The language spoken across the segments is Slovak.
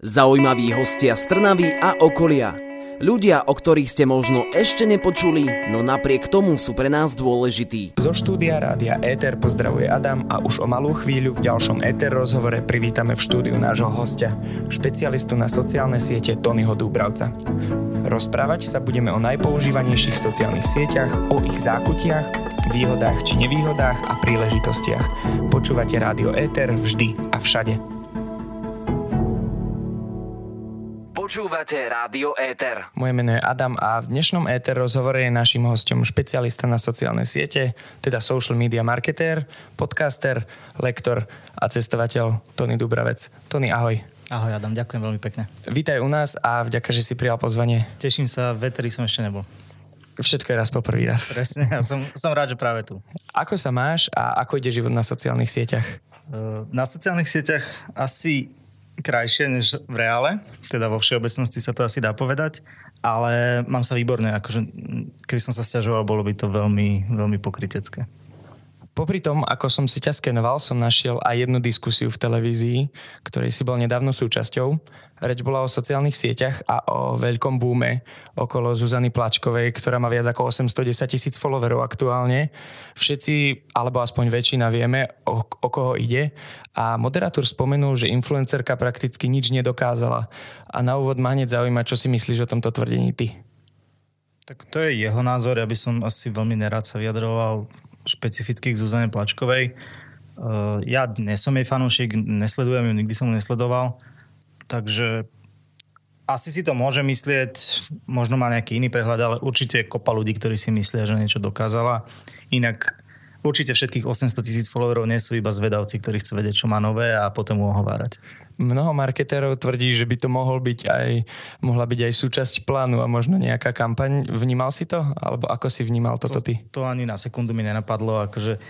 Zaujímaví hostia z Trnavy a okolia. Ľudia, o ktorých ste možno ešte nepočuli, no napriek tomu sú pre nás dôležití. Zo štúdia Rádia Éter pozdravuje Adam a už o malú chvíľu v ďalšom Éter rozhovore privítame v štúdiu nášho hostia, špecialistu na sociálne siete Tonyho Dúbravca. Rozprávať sa budeme o najpoužívanejších sociálnych sieťach, o ich zákutiach, výhodách či nevýhodách a príležitostiach. Počúvate Rádio Éter vždy a všade. Počúvate Rádio Éter. Moje meno je Adam a v dnešnom Éter rozhovore je našim hostom špecialista na sociálne siete, teda social media marketér, podcaster, lektor a cestovateľ Tony Dubravec. Tony, ahoj. Ahoj Adam, ďakujem veľmi pekne. Vítaj u nás a vďaka, že si prijal pozvanie. Teším sa, veteri som ešte nebol. Všetko je raz po prvý raz. Presne, ja som, som rád, že práve tu. Ako sa máš a ako ide život na sociálnych sieťach? Na sociálnych sieťach asi krajšie než v reále, teda vo všeobecnosti sa to asi dá povedať, ale mám sa výborne, akože keby som sa stiažoval, bolo by to veľmi, veľmi pokrytecké. Popri tom, ako som si ťa skenoval, som našiel aj jednu diskusiu v televízii, ktorej si bol nedávno súčasťou Reč bola o sociálnych sieťach a o veľkom búme okolo Zuzany Plačkovej, ktorá má viac ako 810 tisíc followerov aktuálne. Všetci, alebo aspoň väčšina vieme, o, o koho ide. A moderátor spomenul, že influencerka prakticky nič nedokázala. A na úvod ma hneď zaujíma, čo si myslíš o tomto tvrdení ty. Tak to je jeho názor. Ja by som asi veľmi nerád sa vyjadroval špecificky k Zuzane Plačkovej. Uh, ja nie som jej fanúšik, nesledujem ju, nikdy som ju nesledoval Takže asi si to môže myslieť, možno má nejaký iný prehľad, ale určite je kopa ľudí, ktorí si myslia, že niečo dokázala. Inak určite všetkých 800 tisíc followerov nie sú iba zvedavci, ktorí chcú vedieť, čo má nové a potom mu ohovárať. Mnoho marketérov tvrdí, že by to mohol byť aj, mohla byť aj súčasť plánu a možno nejaká kampaň. Vnímal si to? Alebo ako si vnímal toto ty? To, to ani na sekundu mi nenapadlo. Akože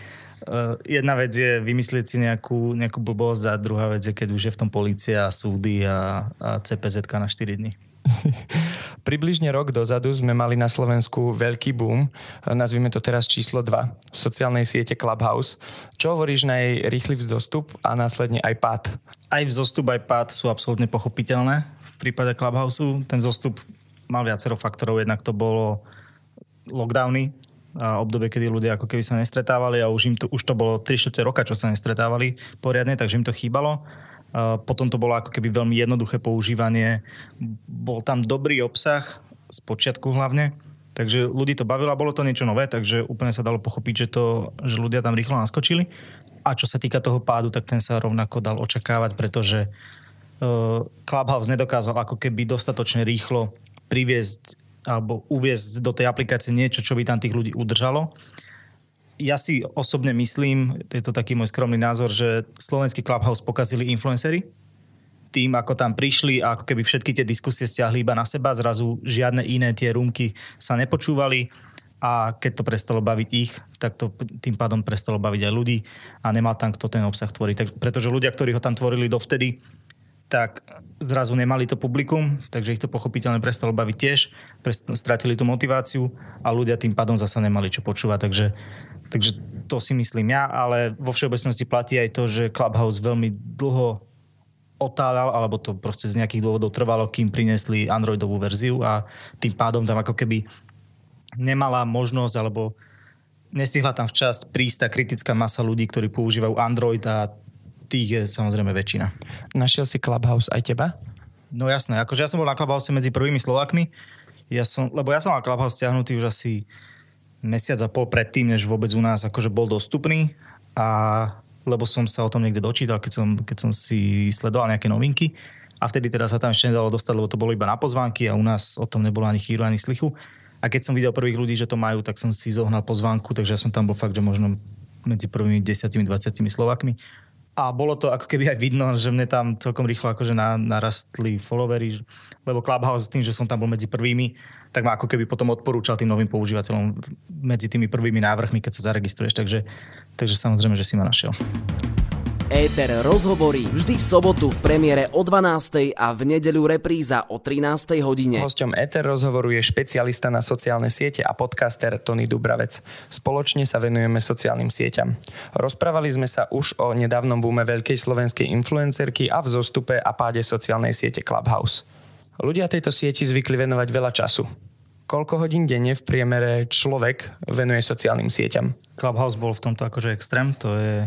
jedna vec je vymyslieť si nejakú, nejakú blbosť a druhá vec je, keď už je v tom policia, súdy a, a CPZ na 4 dní. Približne rok dozadu sme mali na Slovensku veľký boom, nazvime to teraz číslo 2, v sociálnej siete Clubhouse. Čo hovoríš na jej rýchly vzostup a následne aj pád? Aj vzostup, aj pád sú absolútne pochopiteľné v prípade Clubhouse. Ten vzostup mal viacero faktorov, jednak to bolo lockdowny, a obdobie, kedy ľudia ako keby sa nestretávali a už, im to, už to bolo 3 roka, čo sa nestretávali poriadne, takže im to chýbalo. Potom to bolo ako keby veľmi jednoduché používanie. Bol tam dobrý obsah, z počiatku hlavne, takže ľudí to bavilo a bolo to niečo nové, takže úplne sa dalo pochopiť, že, to, že ľudia tam rýchlo naskočili. A čo sa týka toho pádu, tak ten sa rovnako dal očakávať, pretože uh, Clubhouse nedokázal ako keby dostatočne rýchlo priviesť alebo uviezť do tej aplikácie niečo, čo by tam tých ľudí udržalo. Ja si osobne myslím, je to taký môj skromný názor, že slovenský Clubhouse pokazili influencery, tým, ako tam prišli a ako keby všetky tie diskusie stiahli iba na seba, zrazu žiadne iné tie rúmky sa nepočúvali a keď to prestalo baviť ich, tak to tým pádom prestalo baviť aj ľudí a nemal tam kto ten obsah tvoriť. Tak, pretože ľudia, ktorí ho tam tvorili dovtedy, tak zrazu nemali to publikum, takže ich to pochopiteľne prestalo baviť tiež, stratili tú motiváciu a ľudia tým pádom zasa nemali čo počúvať, takže, takže to si myslím ja, ale vo všeobecnosti platí aj to, že Clubhouse veľmi dlho otálal, alebo to proste z nejakých dôvodov trvalo, kým prinesli Androidovú verziu a tým pádom tam ako keby nemala možnosť, alebo nestihla tam včas prísť tá kritická masa ľudí, ktorí používajú Android a tých je samozrejme väčšina. Našiel si Clubhouse aj teba? No jasné, akože ja som bol na Clubhouse medzi prvými Slovákmi, ja som, lebo ja som mal Clubhouse stiahnutý už asi mesiac a pol predtým, než vôbec u nás akože bol dostupný a lebo som sa o tom niekde dočítal, keď som, keď som si sledoval nejaké novinky a vtedy teda sa tam ešte nedalo dostať, lebo to bolo iba na pozvánky a u nás o tom nebolo ani chýru, ani slichu. A keď som videl prvých ľudí, že to majú, tak som si zohnal pozvánku, takže ja som tam bol fakt, že možno medzi prvými 10-20 Slovakmi a bolo to ako keby aj vidno, že mne tam celkom rýchlo akože na, narastli followery, lebo Clubhouse tým, že som tam bol medzi prvými, tak ma ako keby potom odporúčal tým novým používateľom medzi tými prvými návrhmi, keď sa zaregistruješ, takže, takže samozrejme, že si ma našiel. Éter rozhovorí vždy v sobotu v premiére o 12. a v nedeľu repríza o 13. hodine. Hosťom Éter rozhovoru je špecialista na sociálne siete a podcaster Tony Dubravec. Spoločne sa venujeme sociálnym sieťam. Rozprávali sme sa už o nedávnom búme veľkej slovenskej influencerky a v zostupe a páde sociálnej siete Clubhouse. Ľudia tejto sieti zvykli venovať veľa času. Koľko hodín denne v priemere človek venuje sociálnym sieťam? Clubhouse bol v tomto akože extrém, to je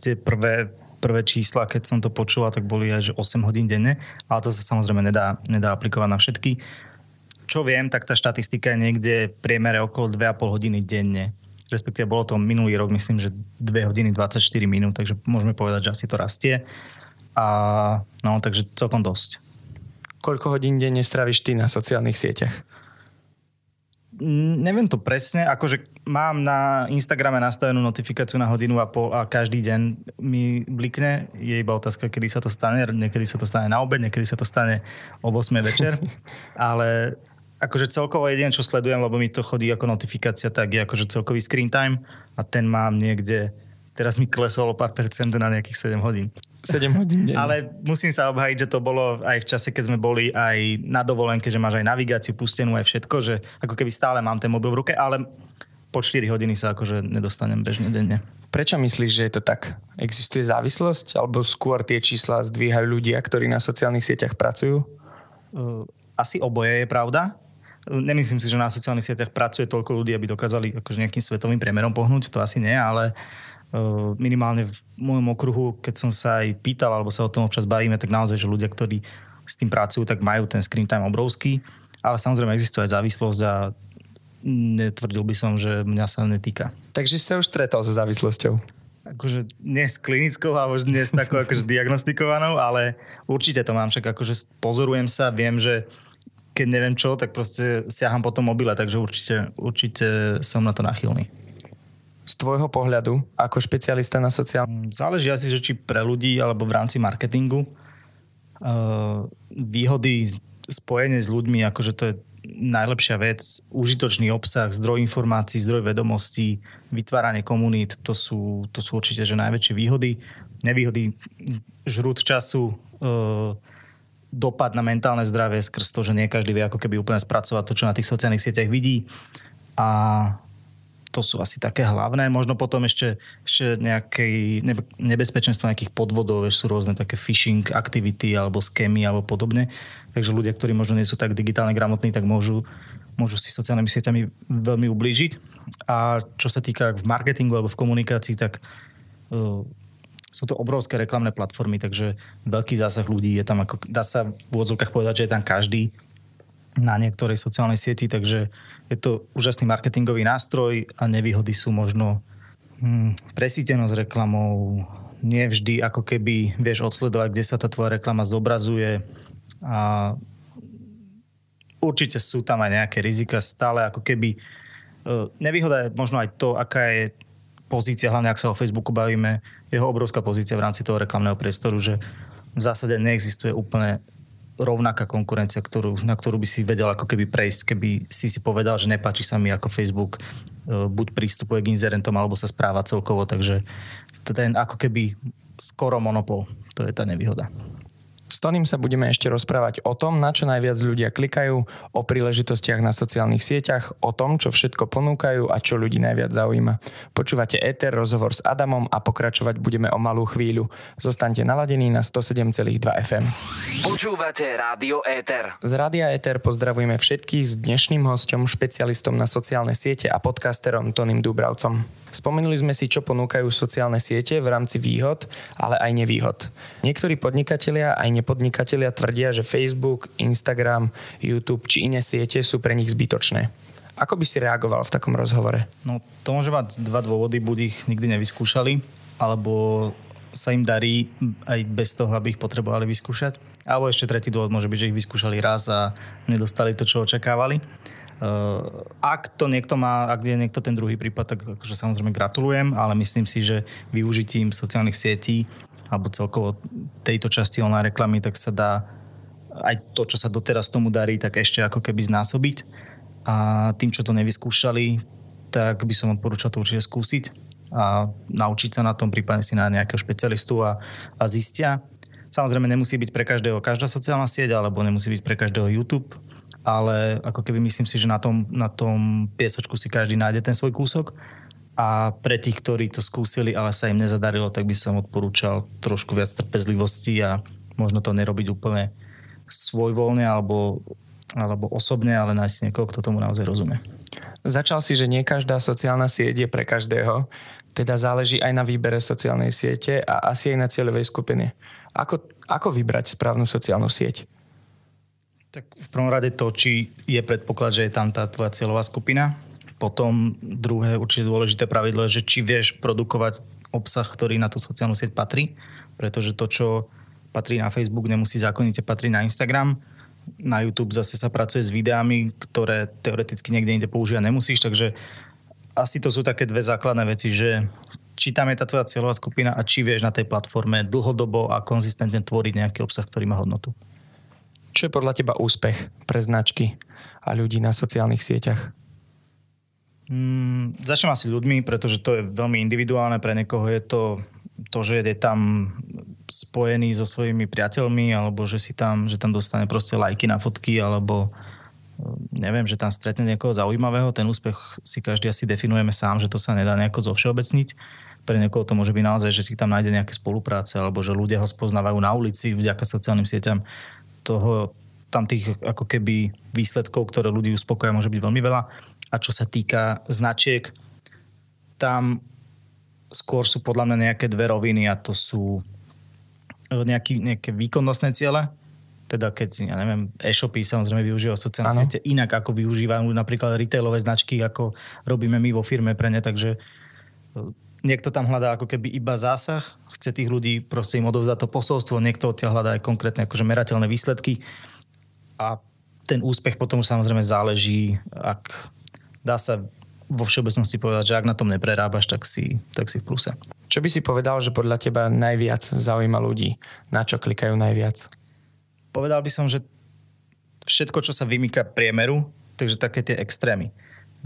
tie prvé, prvé čísla, keď som to počula, tak boli až 8 hodín denne, ale to sa samozrejme nedá, nedá aplikovať na všetky. Čo viem, tak tá štatistika je niekde v priemere okolo 2,5 hodiny denne. Respektíve bolo to minulý rok, myslím, že 2 hodiny 24 minút, takže môžeme povedať, že asi to rastie. A no, takže celkom dosť. Koľko hodín denne stráviš ty na sociálnych sieťach? Neviem to presne, akože mám na Instagrame nastavenú notifikáciu na hodinu a pol a každý deň mi blikne. Je iba otázka, kedy sa to stane. Niekedy sa to stane na obed, niekedy sa to stane o 8 večer. Ale akože celkovo jediné, čo sledujem, lebo mi to chodí ako notifikácia, tak je akože celkový screen time a ten mám niekde, teraz mi klesol o pár percent na nejakých 7 hodín. 7 hodín deň. Ale musím sa obhajiť, že to bolo aj v čase, keď sme boli aj na dovolenke, že máš aj navigáciu pustenú, aj všetko, že ako keby stále mám ten mobil v ruke, ale po 4 hodiny sa akože nedostanem bežne denne. Prečo myslíš, že je to tak? Existuje závislosť? Alebo skôr tie čísla zdvíhajú ľudia, ktorí na sociálnych sieťach pracujú? Uh, asi oboje je pravda. Nemyslím si, že na sociálnych sieťach pracuje toľko ľudí, aby dokázali akože nejakým svetovým priemerom pohnúť, to asi nie, ale minimálne v môjom okruhu, keď som sa aj pýtal, alebo sa o tom občas bavíme, tak naozaj, že ľudia, ktorí s tým pracujú, tak majú ten screen time obrovský, ale samozrejme existuje aj závislosť a netvrdil by som, že mňa sa netýka. Takže sa už stretol so závislosťou? Akože s klinickou alebo s takou akože diagnostikovanou, ale určite to mám, však akože pozorujem sa, viem, že keď neviem čo, tak proste siaham po tom mobile, takže určite, určite som na to nachylný z tvojho pohľadu ako špecialista na sociálne? Mm, záleží asi, že či pre ľudí alebo v rámci marketingu. Uh, výhody spojenie s ľuďmi, akože to je najlepšia vec. Užitočný obsah, zdroj informácií, zdroj vedomostí, vytváranie komunít, to sú, to sú určite že najväčšie výhody. Nevýhody, žrút času, uh, dopad na mentálne zdravie skrz to, že nie každý vie ako keby úplne spracovať to, čo na tých sociálnych sieťach vidí. A to sú asi také hlavné. Možno potom ešte, ešte nejaké nebezpečenstvo nejakých podvodov, sú rôzne také phishing aktivity alebo skémy alebo podobne. Takže ľudia, ktorí možno nie sú tak digitálne gramotní, tak môžu, môžu si sociálnymi sieťami veľmi ublížiť. A čo sa týka v marketingu alebo v komunikácii, tak uh, sú to obrovské reklamné platformy, takže veľký zásah ľudí je tam, ako, dá sa v úvodzovkách povedať, že je tam každý na niektorej sociálnej sieti, takže je to úžasný marketingový nástroj a nevýhody sú možno hm, presítenosť reklamou, nevždy ako keby vieš odsledovať, kde sa tá tvoja reklama zobrazuje. A určite sú tam aj nejaké rizika stále ako keby e, nevýhoda je možno aj to, aká je pozícia, hlavne ak sa o Facebooku bavíme, jeho obrovská pozícia v rámci toho reklamného priestoru, že v zásade neexistuje úplne rovnaká konkurencia, ktorú, na ktorú by si vedel ako keby prejsť, keby si si povedal, že nepáči sa mi ako Facebook e, buď prístupuje k inzerentom, alebo sa správa celkovo, takže ten ako keby skoro monopol, to je tá nevýhoda. S Tonym sa budeme ešte rozprávať o tom, na čo najviac ľudia klikajú, o príležitostiach na sociálnych sieťach, o tom, čo všetko ponúkajú a čo ľudí najviac zaujíma. Počúvate Ether, rozhovor s Adamom a pokračovať budeme o malú chvíľu. Zostaňte naladení na 107,2 FM. Počúvate Rádio Ether. Z Rádia Ether pozdravujeme všetkých s dnešným hostom, špecialistom na sociálne siete a podcasterom Tonym Dubravcom. Spomenuli sme si, čo ponúkajú sociálne siete v rámci výhod, ale aj nevýhod. Niektorí podnikatelia aj nepodnikatelia tvrdia, že Facebook, Instagram, YouTube či iné siete sú pre nich zbytočné. Ako by si reagoval v takom rozhovore? No, to môže mať dva dôvody. Buď ich nikdy nevyskúšali, alebo sa im darí aj bez toho, aby ich potrebovali vyskúšať. Alebo ešte tretí dôvod môže byť, že ich vyskúšali raz a nedostali to, čo očakávali. Eh, ak to niekto má, ak je niekto ten druhý prípad, tak akože samozrejme gratulujem, ale myslím si, že využitím sociálnych sietí alebo celkovo tejto časti online reklamy, tak sa dá aj to, čo sa doteraz tomu darí, tak ešte ako keby znásobiť. A tým, čo to nevyskúšali, tak by som odporúčal to určite skúsiť. a naučiť sa na tom, prípadne si na nejakého špecialistu a, a zistia. Samozrejme nemusí byť pre každého každá sociálna sieť, alebo nemusí byť pre každého YouTube, ale ako keby myslím si, že na tom, na tom piesočku si každý nájde ten svoj kúsok a pre tých, ktorí to skúsili, ale sa im nezadarilo, tak by som odporúčal trošku viac trpezlivosti a možno to nerobiť úplne svojvoľne alebo, alebo osobne, ale nájsť niekoho, kto tomu naozaj rozumie. Začal si, že nie každá sociálna sieť je pre každého, teda záleží aj na výbere sociálnej siete a asi aj na cieľovej skupine. Ako, ako vybrať správnu sociálnu sieť? Tak v prvom rade to, či je predpoklad, že je tam tá tvoja cieľová skupina. Potom druhé určite dôležité pravidlo je, že či vieš produkovať obsah, ktorý na tú sociálnu sieť patrí, pretože to, čo patrí na Facebook, nemusí zákonite patriť na Instagram. Na YouTube zase sa pracuje s videami, ktoré teoreticky niekde inde používať nemusíš, takže asi to sú také dve základné veci, že či tam je tá tvoja cieľová skupina a či vieš na tej platforme dlhodobo a konzistentne tvoriť nejaký obsah, ktorý má hodnotu. Čo je podľa teba úspech pre značky a ľudí na sociálnych sieťach? Mm, začnem asi ľuďmi, pretože to je veľmi individuálne. Pre niekoho je to to, že je tam spojený so svojimi priateľmi, alebo že si tam, že tam dostane proste lajky na fotky, alebo neviem, že tam stretne niekoho zaujímavého. Ten úspech si každý asi definujeme sám, že to sa nedá nejako zovšeobecniť pre niekoho to môže byť naozaj, že si tam nájde nejaké spolupráce alebo že ľudia ho spoznávajú na ulici vďaka sociálnym sieťam. Toho, tam tých ako keby výsledkov, ktoré ľudí uspokoja, môže byť veľmi veľa. A čo sa týka značiek, tam skôr sú podľa mňa nejaké dve roviny a to sú nejaký, nejaké výkonnostné ciele, teda keď, ja neviem, e-shopy samozrejme využívajú sociálne ano. siete inak, ako využívajú napríklad retailové značky, ako robíme my vo firme pre ne, takže niekto tam hľadá ako keby iba zásah, chce tých ľudí proste im odovzdať to posolstvo, niekto odtiaľ hľadá aj konkrétne akože merateľné výsledky a ten úspech potom samozrejme záleží, ak dá sa vo všeobecnosti povedať, že ak na tom neprerábaš, tak si, tak si v pluse. Čo by si povedal, že podľa teba najviac zaujíma ľudí? Na čo klikajú najviac? Povedal by som, že všetko, čo sa vymýka priemeru, takže také tie extrémy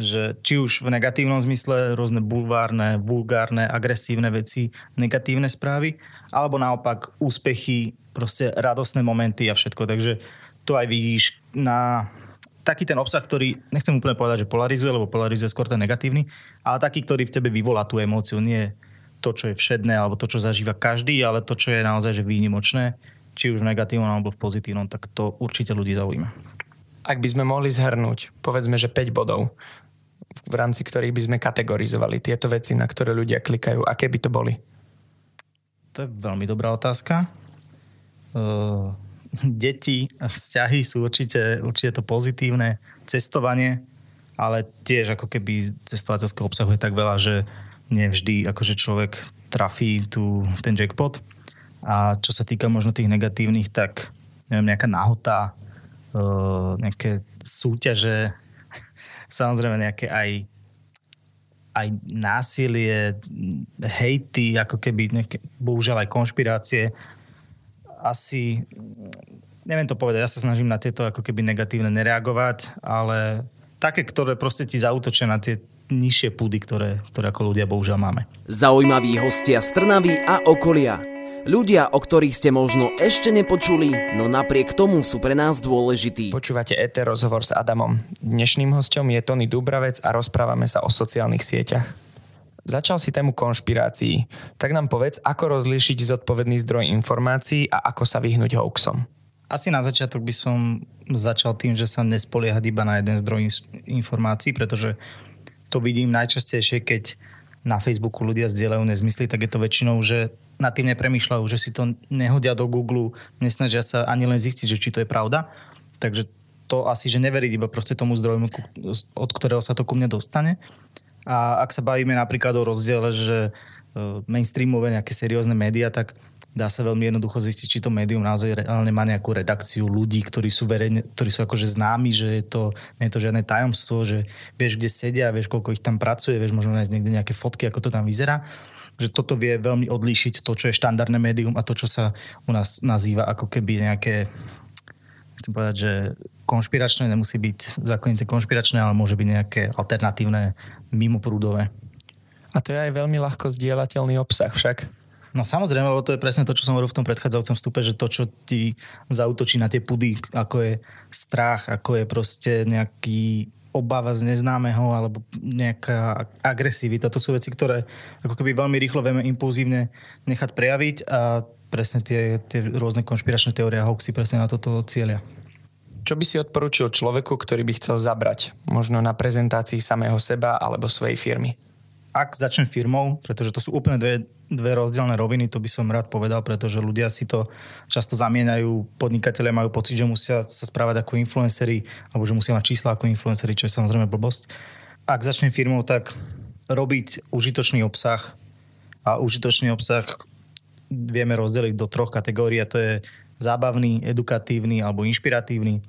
že či už v negatívnom zmysle rôzne bulvárne, vulgárne, agresívne veci, negatívne správy, alebo naopak úspechy, proste radosné momenty a všetko. Takže to aj vidíš na taký ten obsah, ktorý, nechcem úplne povedať, že polarizuje, lebo polarizuje skôr ten negatívny, ale taký, ktorý v tebe vyvolá tú emóciu, nie to, čo je všedné, alebo to, čo zažíva každý, ale to, čo je naozaj že výnimočné, či už v negatívnom alebo v pozitívnom, tak to určite ľudí zaujíma. Ak by sme mohli zhrnúť, povedzme, že 5 bodov, v rámci ktorých by sme kategorizovali tieto veci, na ktoré ľudia klikajú? Aké by to boli? To je veľmi dobrá otázka. Uh, deti vzťahy sú určite, určite to pozitívne. Cestovanie, ale tiež ako keby cestovateľského obsahu je tak veľa, že nevždy akože človek trafí tu ten jackpot. A čo sa týka možno tých negatívnych, tak neviem, nejaká nahota, uh, nejaké súťaže, samozrejme nejaké aj aj násilie, hejty, ako keby nejaké, bohužiaľ aj konšpirácie. Asi, neviem to povedať, ja sa snažím na tieto ako keby negatívne nereagovať, ale také, ktoré proste ti zautočia na tie nižšie púdy, ktoré, ktoré ako ľudia bohužiaľ máme. Zaujímaví hostia z Trnavy a okolia. Ľudia, o ktorých ste možno ešte nepočuli, no napriek tomu sú pre nás dôležití. Počúvate ET rozhovor s Adamom. Dnešným hostom je Tony Dubravec a rozprávame sa o sociálnych sieťach. Začal si tému konšpirácií. Tak nám povedz, ako rozlíšiť zodpovedný zdroj informácií a ako sa vyhnúť hoaxom. Asi na začiatok by som začal tým, že sa nespoliehať iba na jeden zdroj informácií, pretože to vidím najčastejšie, keď na Facebooku ľudia zdieľajú nezmysly, tak je to väčšinou, že nad tým nepremýšľajú, že si to nehodia do Google, nesnažia sa ani len zistiť, že či to je pravda. Takže to asi, že neveriť iba proste tomu zdroju, od ktorého sa to ku mne dostane. A ak sa bavíme napríklad o rozdiele, že e, mainstreamové nejaké seriózne médiá, tak dá sa veľmi jednoducho zistiť, či to médium naozaj reálne má nejakú redakciu ľudí, ktorí sú verejne, ktorí sú akože známi, že je to, nie je to žiadne tajomstvo, že vieš, kde sedia, vieš, koľko ich tam pracuje, vieš možno nájsť niekde nejaké fotky, ako to tam vyzerá. Že toto vie veľmi odlíšiť to, čo je štandardné médium a to, čo sa u nás nazýva ako keby nejaké chcem povedať, že konšpiračné nemusí byť zákonite konšpiračné, ale môže byť nejaké alternatívne, mimoprúdové. A to je aj veľmi ľahko zdieľateľný obsah však. No samozrejme, lebo to je presne to, čo som hovoril v tom predchádzajúcom vstupe, že to, čo ti zautočí na tie pudy, ako je strach, ako je proste nejaký obava z neznámeho alebo nejaká agresivita. To sú veci, ktoré ako keby veľmi rýchlo vieme impulzívne nechať prejaviť a presne tie, tie rôzne konšpiračné teórie a hoaxy presne na toto cieľia. Čo by si odporúčil človeku, ktorý by chcel zabrať možno na prezentácii samého seba alebo svojej firmy? Ak začnem firmou, pretože to sú úplne dve, dve rozdielne roviny, to by som rád povedal, pretože ľudia si to často zamieňajú, podnikatelia majú pocit, že musia sa správať ako influenceri, alebo že musia mať čísla ako influenceri, čo je samozrejme blbosť. Ak začnem firmou, tak robiť užitočný obsah a užitočný obsah vieme rozdeliť do troch kategórií a to je zábavný, edukatívny alebo inšpiratívny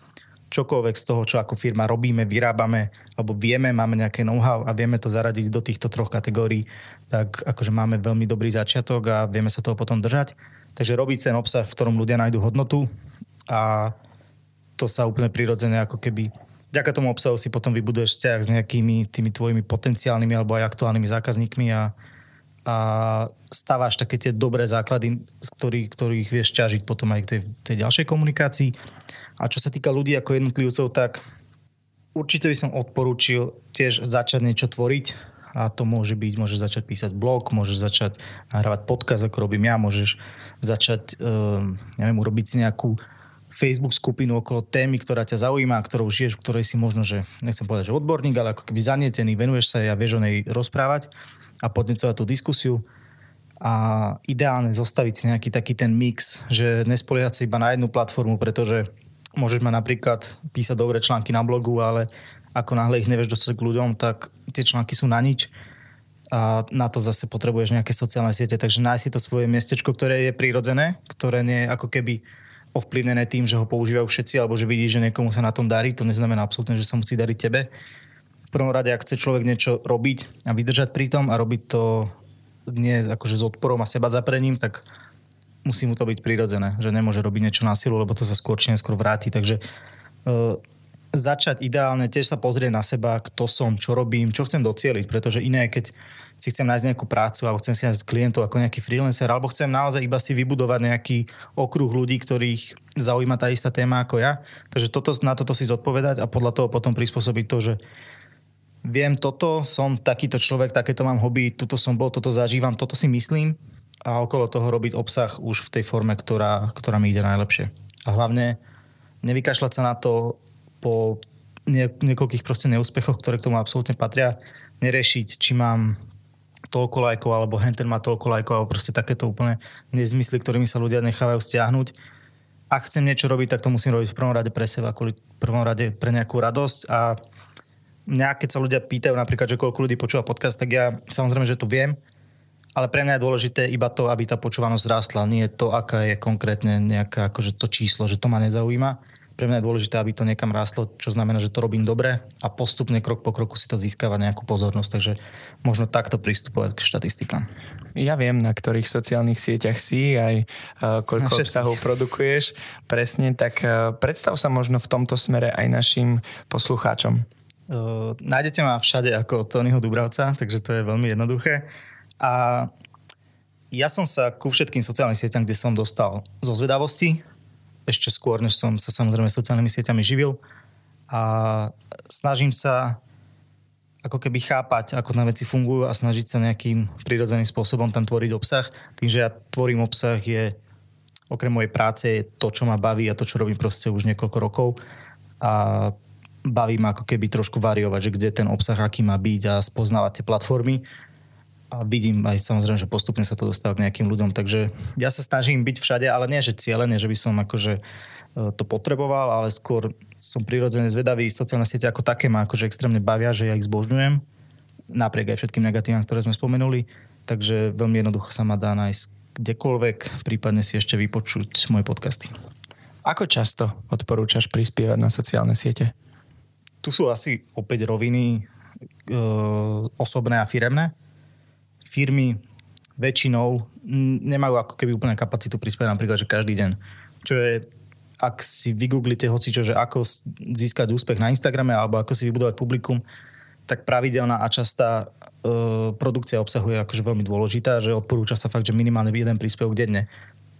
čokoľvek z toho, čo ako firma robíme, vyrábame, alebo vieme, máme nejaké know-how a vieme to zaradiť do týchto troch kategórií, tak akože máme veľmi dobrý začiatok a vieme sa toho potom držať. Takže robiť ten obsah, v ktorom ľudia nájdu hodnotu a to sa úplne prirodzene ako keby vďaka tomu obsahu si potom vybuduješ vzťah s nejakými tými tvojimi potenciálnymi alebo aj aktuálnymi zákazníkmi a, a stávaš také tie dobré základy, z ktorých, ktorých vieš ťažiť potom aj k tej, tej ďalšej komunikácii. A čo sa týka ľudí ako jednotlivcov, tak určite by som odporúčil tiež začať niečo tvoriť a to môže byť, môžeš začať písať blog, môžeš začať nahrávať podcast, ako robím ja, môžeš začať, um, neviem, urobiť si nejakú Facebook skupinu okolo témy, ktorá ťa zaujíma, ktorou žiješ, v ktorej si možno, že nechcem povedať, že odborník, ale ako keby zanietený, venuješ sa a vieš o nej rozprávať a podnecovať tú diskusiu a ideálne zostaviť si nejaký taký ten mix, že nespoliehať sa iba na jednu platformu, pretože Môžeš mať napríklad písať dobré články na blogu, ale ako náhle ich nevieš dostať k ľuďom, tak tie články sú na nič a na to zase potrebuješ nejaké sociálne siete, takže nájsť si to svoje miestečko, ktoré je prirodzené, ktoré nie je ako keby ovplyvnené tým, že ho používajú všetci, alebo že vidíš, že niekomu sa na tom darí, to neznamená absolútne, že sa musí dariť tebe. Prvom rade, ak chce človek niečo robiť a vydržať pri tom a robiť to nie akože s odporom a seba zaprením, tak musí mu to byť prirodzené, že nemôže robiť niečo na silu, lebo to sa skôr či neskôr vráti. Takže uh, začať ideálne, tiež sa pozrieť na seba, kto som, čo robím, čo chcem docieliť, pretože iné, keď si chcem nájsť nejakú prácu alebo chcem si nájsť klientov ako nejaký freelancer, alebo chcem naozaj iba si vybudovať nejaký okruh ľudí, ktorých zaujíma tá istá téma ako ja. Takže toto, na toto si zodpovedať a podľa toho potom prispôsobiť to, že viem toto, som takýto človek, takéto mám hobby, tuto som bol, toto zažívam, toto si myslím a okolo toho robiť obsah už v tej forme, ktorá, ktorá mi ide najlepšie. A hlavne nevykašľať sa na to po nie, niekoľkých proste neúspechoch, ktoré k tomu absolútne patria, nerešiť, či mám toľko lajkov, alebo henten má toľko lajkov, alebo proste takéto úplne nezmysly, ktorými sa ľudia nechávajú stiahnuť. Ak chcem niečo robiť, tak to musím robiť v prvom rade pre seba, kvôli prvom rade pre nejakú radosť a mňa, keď sa ľudia pýtajú napríklad, že koľko ľudí počúva podcast, tak ja samozrejme, že to viem, ale pre mňa je dôležité iba to, aby tá počúvanosť rástla, nie to, aká je konkrétne nejaká, akože to číslo, že to ma nezaujíma. Pre mňa je dôležité, aby to niekam rástlo, čo znamená, že to robím dobre a postupne krok po kroku si to získava nejakú pozornosť. Takže možno takto pristupovať k štatistikám. Ja viem, na ktorých sociálnych sieťach si, aj uh, koľko obsahov produkuješ. Presne, tak uh, predstav sa možno v tomto smere aj našim poslucháčom. Uh, nájdete ma všade ako Tonyho Dubravca, takže to je veľmi jednoduché. A ja som sa ku všetkým sociálnym sieťam, kde som dostal zo zvedavosti, ešte skôr, než som sa samozrejme sociálnymi sieťami živil a snažím sa ako keby chápať, ako na veci fungujú a snažiť sa nejakým prirodzeným spôsobom tam tvoriť obsah. Tým, že ja tvorím obsah je okrem mojej práce je to, čo ma baví a to, čo robím proste už niekoľko rokov a baví ma ako keby trošku variovať, že kde ten obsah, aký má byť a spoznávať tie platformy a vidím aj samozrejme, že postupne sa to dostáva k nejakým ľuďom, takže ja sa snažím byť všade, ale nie, že cieľene, že by som akože e, to potreboval, ale skôr som prirodzene zvedavý. Sociálne siete ako také ma akože extrémne bavia, že ja ich zbožňujem, napriek aj všetkým negatívam, ktoré sme spomenuli, takže veľmi jednoducho sa ma dá nájsť kdekoľvek, prípadne si ešte vypočuť moje podcasty. Ako často odporúčaš prispievať na sociálne siete? Tu sú asi opäť roviny e, osobné a firemné firmy väčšinou nemajú ako keby úplne kapacitu prispieť napríklad, že každý deň. Čo je, ak si vygooglite hocičo, že ako získať úspech na Instagrame alebo ako si vybudovať publikum, tak pravidelná a častá e, produkcia obsahu je akože veľmi dôležitá, že odporúča sa fakt, že minimálne jeden príspevok denne.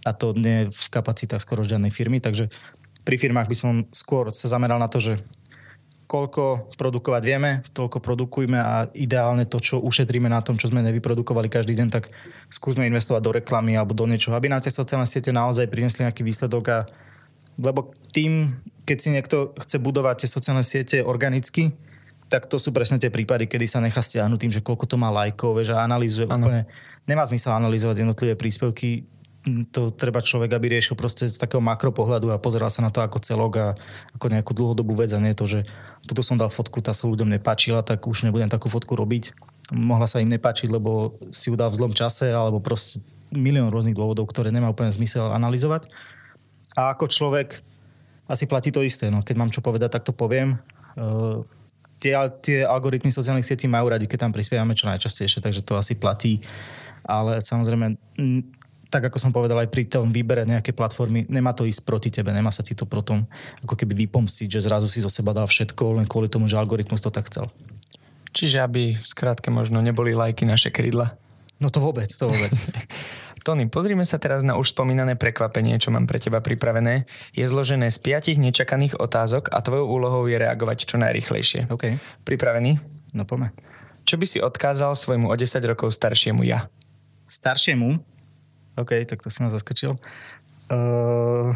A to nie v kapacitách skoro žiadnej firmy, takže pri firmách by som skôr sa zameral na to, že koľko produkovať vieme, toľko produkujme a ideálne to, čo ušetríme na tom, čo sme nevyprodukovali každý deň, tak skúsme investovať do reklamy alebo do niečoho, aby nám tie sociálne siete naozaj priniesli nejaký výsledok a lebo tým, keď si niekto chce budovať tie sociálne siete organicky, tak to sú presne tie prípady, kedy sa nechá stiahnuť tým, že koľko to má lajkov, že analýzuje ano. úplne... Nemá zmysel analyzovať jednotlivé príspevky, to treba človek, aby riešil proste z takého makropohľadu a pozeral sa na to ako celok a ako nejakú dlhodobú vec a nie to, že toto som dal fotku, tá sa ľuďom nepáčila, tak už nebudem takú fotku robiť. Mohla sa im nepáčiť, lebo si ju dal v zlom čase alebo proste milión rôznych dôvodov, ktoré nemá úplne zmysel analyzovať. A ako človek asi platí to isté. No, keď mám čo povedať, tak to poviem. Uh, tie, tie algoritmy sociálnych sietí majú radi, keď tam prispievame čo najčastejšie, takže to asi platí. Ale samozrejme, tak ako som povedal aj pri tom výbere nejakej platformy, nemá to ísť proti tebe, nemá sa ti to potom ako keby vypomstiť, že zrazu si zo seba dal všetko len kvôli tomu, že algoritmus to tak chcel. Čiže aby skrátke možno neboli lajky naše krydla. No to vôbec, to vôbec. Tony, pozrime sa teraz na už spomínané prekvapenie, čo mám pre teba pripravené. Je zložené z piatich nečakaných otázok a tvojou úlohou je reagovať čo najrychlejšie. OK. Pripravený? No poďme. Čo by si odkázal svojmu o 10 rokov staršiemu ja? Staršiemu? OK, tak to si ma zaskočil. Uh...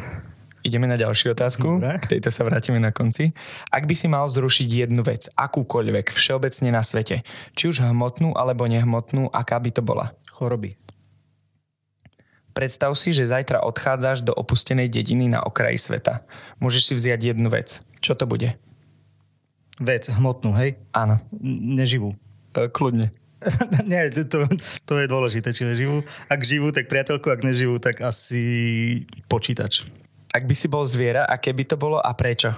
Ideme na ďalšiu otázku. Dobre. K tejto sa vrátime na konci. Ak by si mal zrušiť jednu vec, akúkoľvek, všeobecne na svete, či už hmotnú alebo nehmotnú, aká by to bola? Choroby. Predstav si, že zajtra odchádzaš do opustenej dediny na okraji sveta. Môžeš si vziať jednu vec. Čo to bude? Vec, hmotnú, hej? Áno. Neživú. E, kľudne. Nie, to, to je dôležité, či neživú. Ak živú, tak priateľku, ak neživú, tak asi počítač. Ak by si bol zviera, aké by to bolo a prečo?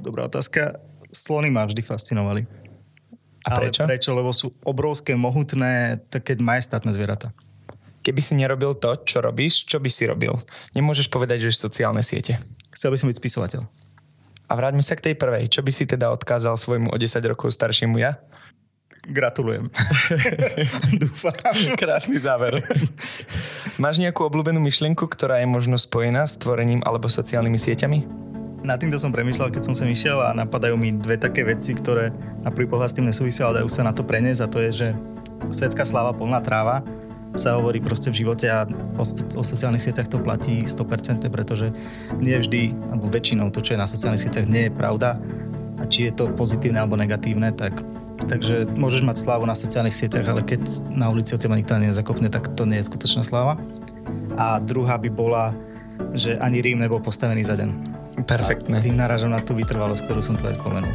Dobrá otázka. Slony ma vždy fascinovali. A prečo? Ale prečo? Lebo sú obrovské, mohutné, také majestátne zvieratá. Keby si nerobil to, čo robíš, čo by si robil? Nemôžeš povedať, že sociálne siete. Chcel by som byť spisovateľ. A vráťme sa k tej prvej. Čo by si teda odkázal svojmu o 10 rokov staršiemu ja? Gratulujem. Dúfam. Krásny záver. Máš nejakú obľúbenú myšlienku, ktorá je možno spojená s tvorením alebo sociálnymi sieťami? Na týmto som premyšľal, keď som sem išiel a napadajú mi dve také veci, ktoré na prvý pohľad s tým nesúvisia, ale dajú sa na to preniesť a to je, že svetská sláva plná tráva sa hovorí proste v živote a o, o sociálnych sieťach to platí 100%, pretože nie vždy, alebo väčšinou to, čo je na sociálnych sieťach, nie je pravda. A či je to pozitívne alebo negatívne, tak Takže môžeš mať slávu na sociálnych sieťach, ale keď na ulici o teba nikto nezakopne, tak to nie je skutočná sláva. A druhá by bola, že ani Rím nebol postavený za deň. Perfektné. A tým narážam na tú vytrvalosť, ktorú som tu aj spomenul.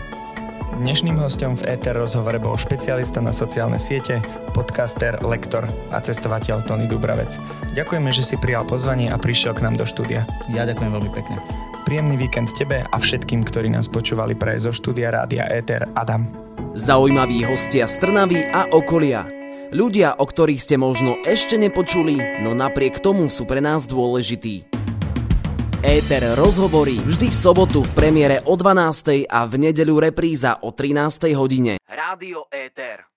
Dnešným hostom v ETR rozhovore bol špecialista na sociálne siete, podcaster, lektor a cestovateľ Tony Dubravec. Ďakujeme, že si prijal pozvanie a prišiel k nám do štúdia. Ja ďakujem veľmi pekne. Príjemný víkend tebe a všetkým, ktorí nás počúvali pre zo štúdia Rádia ETR Adam. Zaujímaví hostia z Trnavy a okolia. Ľudia, o ktorých ste možno ešte nepočuli, no napriek tomu sú pre nás dôležití. Éter rozhovorí vždy v sobotu v premiére o 12. a v nedeľu repríza o 13. hodine. Rádio Éter.